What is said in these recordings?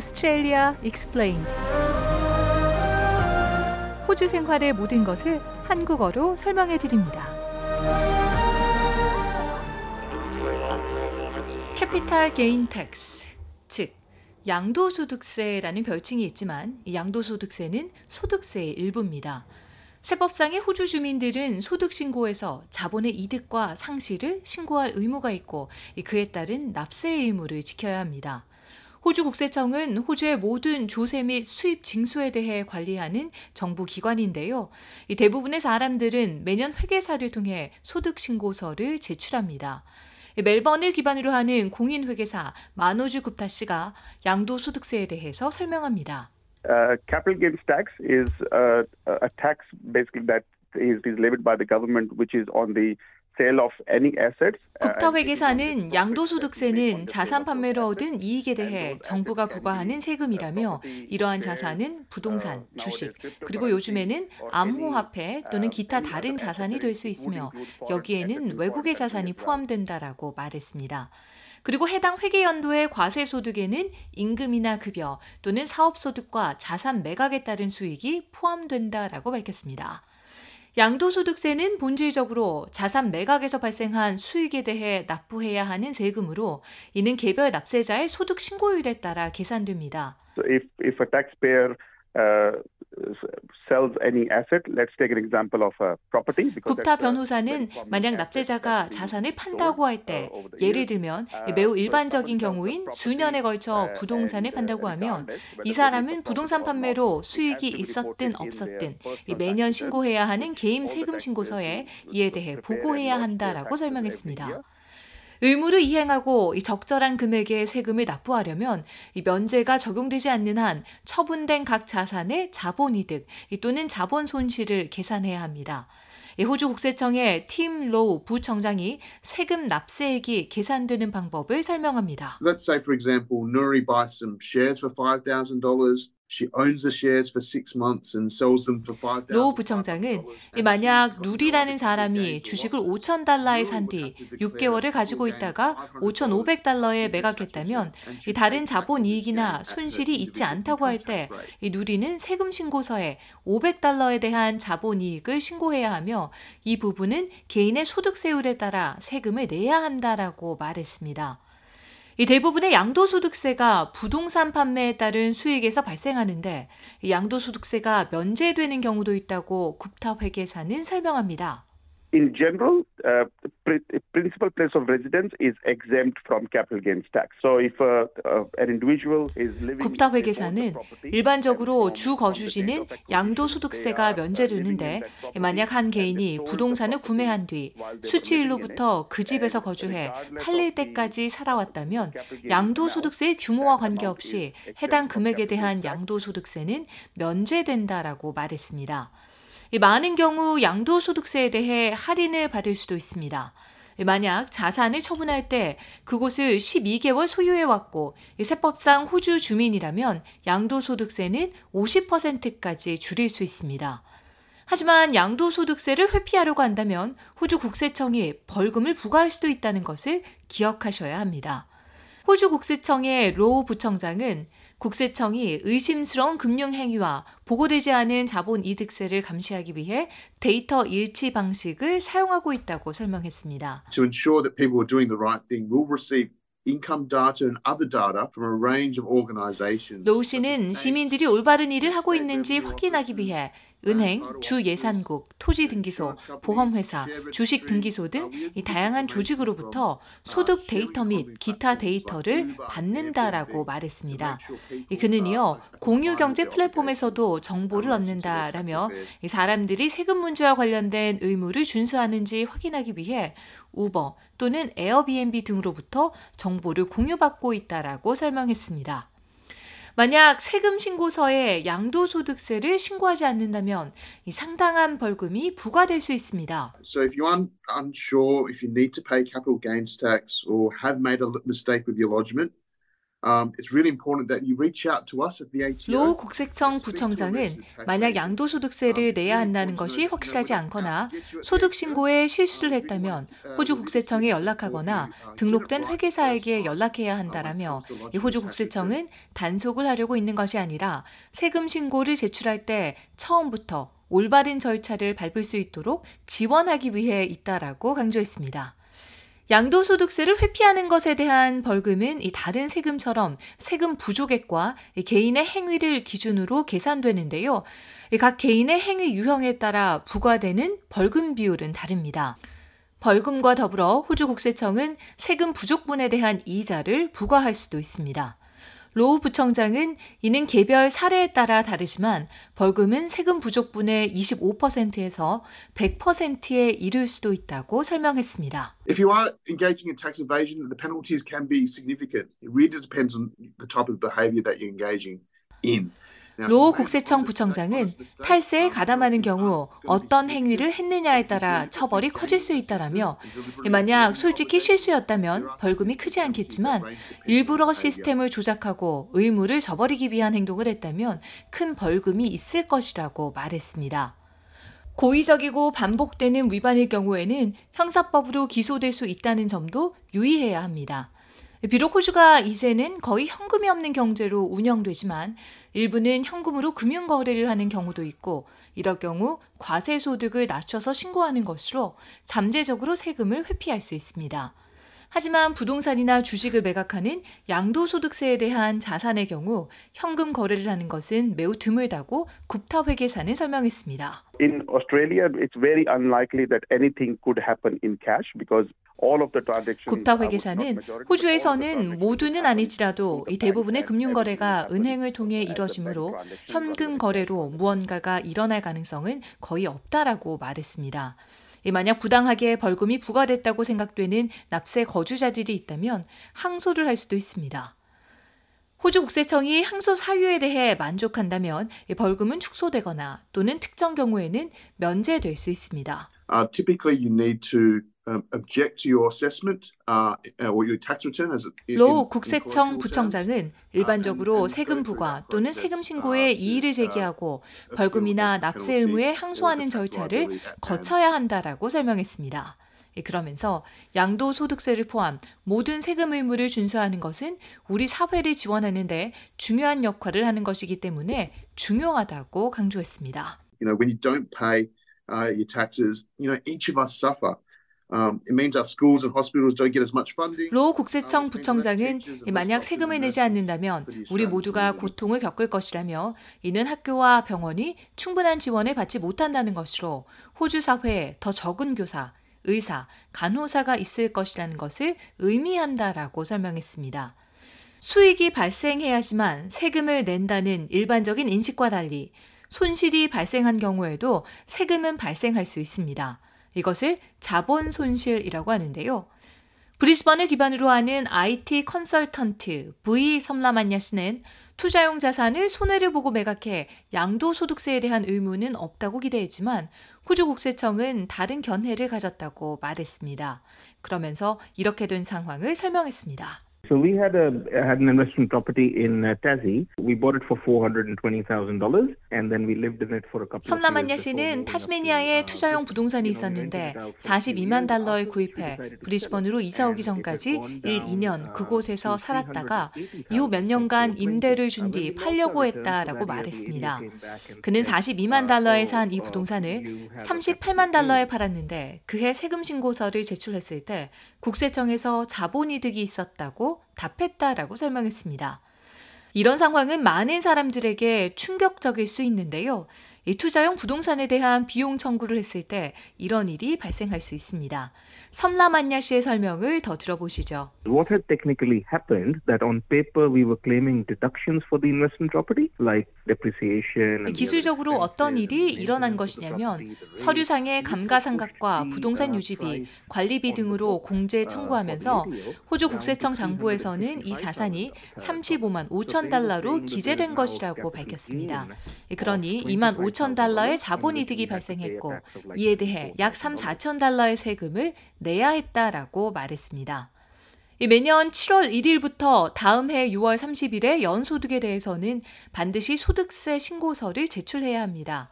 오스트레일리아 익스플레인 호주 생활의 모든 것을 한국어로 설명해 드립니다. Capital Gain Tax 즉 양도소득세라는 별칭이 있지만 양도소득세는 소득세의 일부입니다. 세법상의 호주 주민들은 소득 신고에서 자본의 이득과 상실을 신고할 의무가 있고 그에 따른 납세의 의무를 지켜야 합니다. 호주 국세청은 호주의 모든 조세 및 수입 징수에 대해 관리하는 정부 기관인데요. 대부분의 사람들은 매년 회계사를 통해 소득 신고서를 제출합니다. 멜번을 기반으로 하는 공인 회계사 마노주 굽타 씨가 양도소득세에 대해서 설명합니다. Uh, capital gains tax is a, a tax basically that is levied by the government, which is on the 국타회계사는 양도소득세는 자산 판매로 얻은 이익에 대해 정부가 부과하는 세금이라며 이러한 자산은 부동산, 주식, 그리고 요즘에는 암호화폐 또는 기타 다른 자산이 될 수 있으며 여기에는 외국의 자산이 포함된다라고 말했습니다. 그리고 해당 회계연도의 과세소득에는 임금이나 급여 또는 사업소득과 자산 매각에 따른 수익이 포함된다라고 밝혔습니다. 양도소득세는 본질적으로 자산 매각에서 발생한 수익에 대해 납부해야 하는 세금으로 이는 개별 납세자의 소득 신고율에 따라 계산됩니다. So if, if a taxpayer uh, sells any asset, let's take an example of a property. 굽타 변호사는 만약 납세자가 자산을 판다고 할 때, 예를 들면 매우 일반적인 경우인 수년에 걸쳐 부동산을 판다고 하면 이 사람은 부동산 판매로 수익이 있었든 없었든 매년 신고해야 하는 개인 세금 신고서에 이에 대해 보고해야 한다라고 설명했습니다. 의무를 이행하고 이 적절한 금액의 세금을 납부하려면 이 면제가 적용되지 않는 한 처분된 각 자산의 자본이득 또는 자본 손실을 계산해야 합니다. 호주 국세청의 팀 로우 부청장이 세금 납세액이 계산되는 방법을 설명합니다. Let's say for example, Nuri buys some shares for $5,000. 노 부청장은 만약 누리라는 사람이 주식을 5천 달러에 산 뒤 6개월을 가지고 있다가 5,500달러에 매각했다면 다른 자본 이익이나 손실이 있지 않다고 할 때 누리는 세금 신고서에 500달러에 대한 자본 이익을 신고해야 하며 이 부분은 개인의 소득세율에 따라 세금을 내야 한다라고 말했습니다. 이 대부분의 양도소득세가 부동산 판매에 따른 수익에서 발생하는데 양도소득세가 면제되는 경우도 있다고 굽타 회계사는 설명합니다. In general, uh, principal place of residence is exempt from capital gains tax. So if uh, uh, an individual is living 굽타 회계사는 일반적으로 주 거주지는 양도소득세가 면제되는데 만약 한 개인이 부동산을 구매한 뒤 수취일로부터 그 집에서 거주해 팔릴 때까지 살아왔다면 양도소득세의 규모와 관계없이 해당 금액에 대한 양도소득세는 면제된다라고 말했습니다. 많은 경우 양도소득세에 대해 할인을 받을 수도 있습니다. 만약 자산을 처분할 때 그곳을 12개월 소유해 왔고 세법상 호주 주민이라면 양도소득세는 50%까지 줄일 수 있습니다. 하지만 양도소득세를 회피하려고 한다면 호주 국세청이 벌금을 부과할 수도 있다는 것을 기억하셔야 합니다. 호주 국세청의 로우 부청장은 국세청이 의심스러운 금융 행위와 보고되지 않은 자본 이득세를 감시하기 위해 데이터 일치 방식을 사용하고 있다고 설명했습니다. To ensure that people are doing the right thing, we'll receive 로우 씨는 시민들이 올바른 일을 하고 있는지 확인하기 위해 은행, 주예산국, 토지등기소, 보험회사, 주식등기소 등 다양한 조직으로부터 소득 데이터 및 기타 데이터를 받는다라고 말했습니다. 그는 이어 공유 경제 플랫폼에서도 정보를 얻는다라며 사람들이 세금 문제와 관련된 의무를 준수하는지 확인하기 위해 우버 또는 에어비앤비 등으로부터 정보를 공유받고 있다라고 설명했습니다. 만약 세금 신고서에 양도소득세를 신고하지 않는다면 상당한 벌금이 부과될 수 있습니다. So if you're unsure if you need to pay capital gains tax or have made a mistake with your lodgement, 로 국세청 부청장은 만약 양도소득세를 내야 한다는 것이 확실하지 않거나 소득 신고에 실수를 했다면 호주 국세청에 연락하거나 등록된 회계사에게 연락해야 한다라며 호주 국세청은 단속을 하려고 있는 것이 아니라 세금 신고를 제출할 때 처음부터 올바른 절차를 밟을 수 있도록 지원하기 위해 있다라고 강조했습니다. 양도소득세를 회피하는 것에 대한 벌금은 이 다른 세금처럼 세금 부족액과 개인의 행위를 기준으로 계산되는데요. 각 개인의 행위 유형에 따라 부과되는 벌금 비율은 다릅니다. 벌금과 더불어 호주 국세청은 세금 부족분에 대한 이자를 부과할 수도 있습니다. 로우 부청장은 이는 개별 사례에 따라 다르지만 벌금은 세금 부족분의 25%에서 100%에 이를 수도 있다고 설명했습니다. If you are engaging in tax evasion, the penalties can be significant. It really depends on the type of behavior that you're engaging in. 로 국세청 부청장은 탈세에 가담하는 경우 어떤 행위를 했느냐에 따라 처벌이 커질 수 있다라며 만약 솔직한 실수였다면 벌금이 크지 않겠지만 일부러 시스템을 조작하고 의무를 저버리기 위한 행동을 했다면 큰 벌금이 있을 것이라고 말했습니다. 고의적이고 반복되는 위반일 경우에는 형사법으로 기소될 수 있다는 점도 유의해야 합니다. 비록 호주가 이제는 거의 현금이 없는 경제로 운영되지만 일부는 현금으로 금융 거래를 하는 경우도 있고 이럴 경우 과세 소득을 낮춰서 신고하는 것으로 잠재적으로 세금을 회피할 수 있습니다. 하지만 부동산이나 주식을 매각하는 양도소득세에 대한 자산의 경우 현금 거래를 하는 것은 매우 드물다고 굽타 회계사는 설명했습니다. In Australia, it's very unlikely that anything could happen in cash because 굽타 회계사는 호주에서는 모두는 아니지라도 이 대부분의 금융 거래가 은행을 통해 이뤄지므로 현금 거래로 무언가가 일어날 가능성은 거의 없다라고 말했습니다. 만약 부당하게 벌금이 부과됐다고 생각되는 납세 거주자들이 있다면 항소를 할 수도 있습니다. 호주 국세청이 항소 사유에 대해 만족한다면 벌금은 축소되거나 또는 특정 경우에는 면제될 수 있습니다. Uh, typically, you need to um, object to your assessment uh, or your tax return as 로 국세청 부청장은 일반적으로 세금 부과 또는 세금 신고에 이의를 제기하고 벌금이나 납세 의무에 항소하는 절차를 거쳐야 한다라고 설명했습니다. 그러면서 양도소득세를 포함 모든 세금 의무를 준수하는 것은 우리 사회를 지원하는데 중요한 역할을 하는 것이기 때문에 중요하다고 강조했습니다. You know, when you don't pay uh, your taxes, you know, each of us suffer. 로 국세청 부청장은 만약 세금을 내지 않는다면 우리 모두가 고통을 겪을 것이라며 이는 학교와 병원이 충분한 지원을 받지 못한다는 것으로 호주 사회에 더 적은 교사, 의사, 간호사가 있을 것이라는 것을 의미한다라고 설명했습니다. 수익이 발생해야지만 세금을 낸다는 일반적인 인식과 달리 손실이 발생한 경우에도 세금은 발생할 수 있습니다. 이것을 자본 손실이라고 하는데요. 브리스번을 기반으로 하는 IT 컨설턴트 V 섬라만야 씨는 투자용 자산을 손해를 보고 매각해 양도소득세에 대한 의무는 없다고 기대했지만 호주 국세청은 다른 견해를 가졌다고 말했습니다. 그러면서 이렇게 된 상황을 설명했습니다. So we had a had an investment property in uh, Tassie. We bought it for four hundred and twenty thousand dollars, and then we lived in it for a couple. 섬라만야 씨는 타스메니아에 투자용 부동산이 있었는데 42만 달러에 구입해 브리스번으로 이사 오기 전까지 1, 2년 그곳에서 살았다가 이후 몇 년간 임대를 준 뒤 팔려고 했다라고 말했습니다. 그는 42만 달러에 산 이 부동산을 38만 달러에 팔았는데 그해 세금 신고서를 제출했을 때 국세청에서 자본이득이 있었다고 답했다라고 설명했습니다. 이런 상황은 많은 사람들에게 충격적일 수 있는데요. 투자용 부동산에 대한 비용 청구를 했을 때 이런 일이 발생할 수 있습니다. 섬라만냐 씨의 설명을 더 들어보시죠. What had technically happened that on paper we were claiming deductions for the investment property like depreciation. 기술적으로 어떤 일이 일어난 것이냐면 서류상의 감가상각과 부동산 유지비, 관리비 등으로 공제 청구하면서 호주 국세청 장부에서는 이 자산이 35만 5천 달러로 기재된 것이라고 밝혔습니다. 그러니 2만 5천 달러의 자본 이득이 발생했고 이에 대해 약 3, 4천 달러의 세금을 내야 했다라고 말했습니다. 매년 7월 1일부터 다음 해 6월 30일에 연소득에 대해서는 반드시 소득세 신고서를 제출해야 합니다.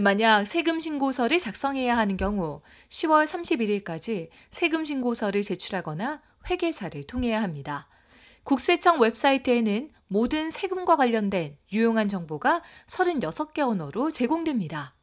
만약 세금 신고서를 작성해야 하는 경우 10월 31일까지 세금 신고서를 제출하거나 회계사를 통해야 합니다. 국세청 웹사이트에는 모든 세금과 관련된 유용한 정보가 36개 언어로 제공됩니다.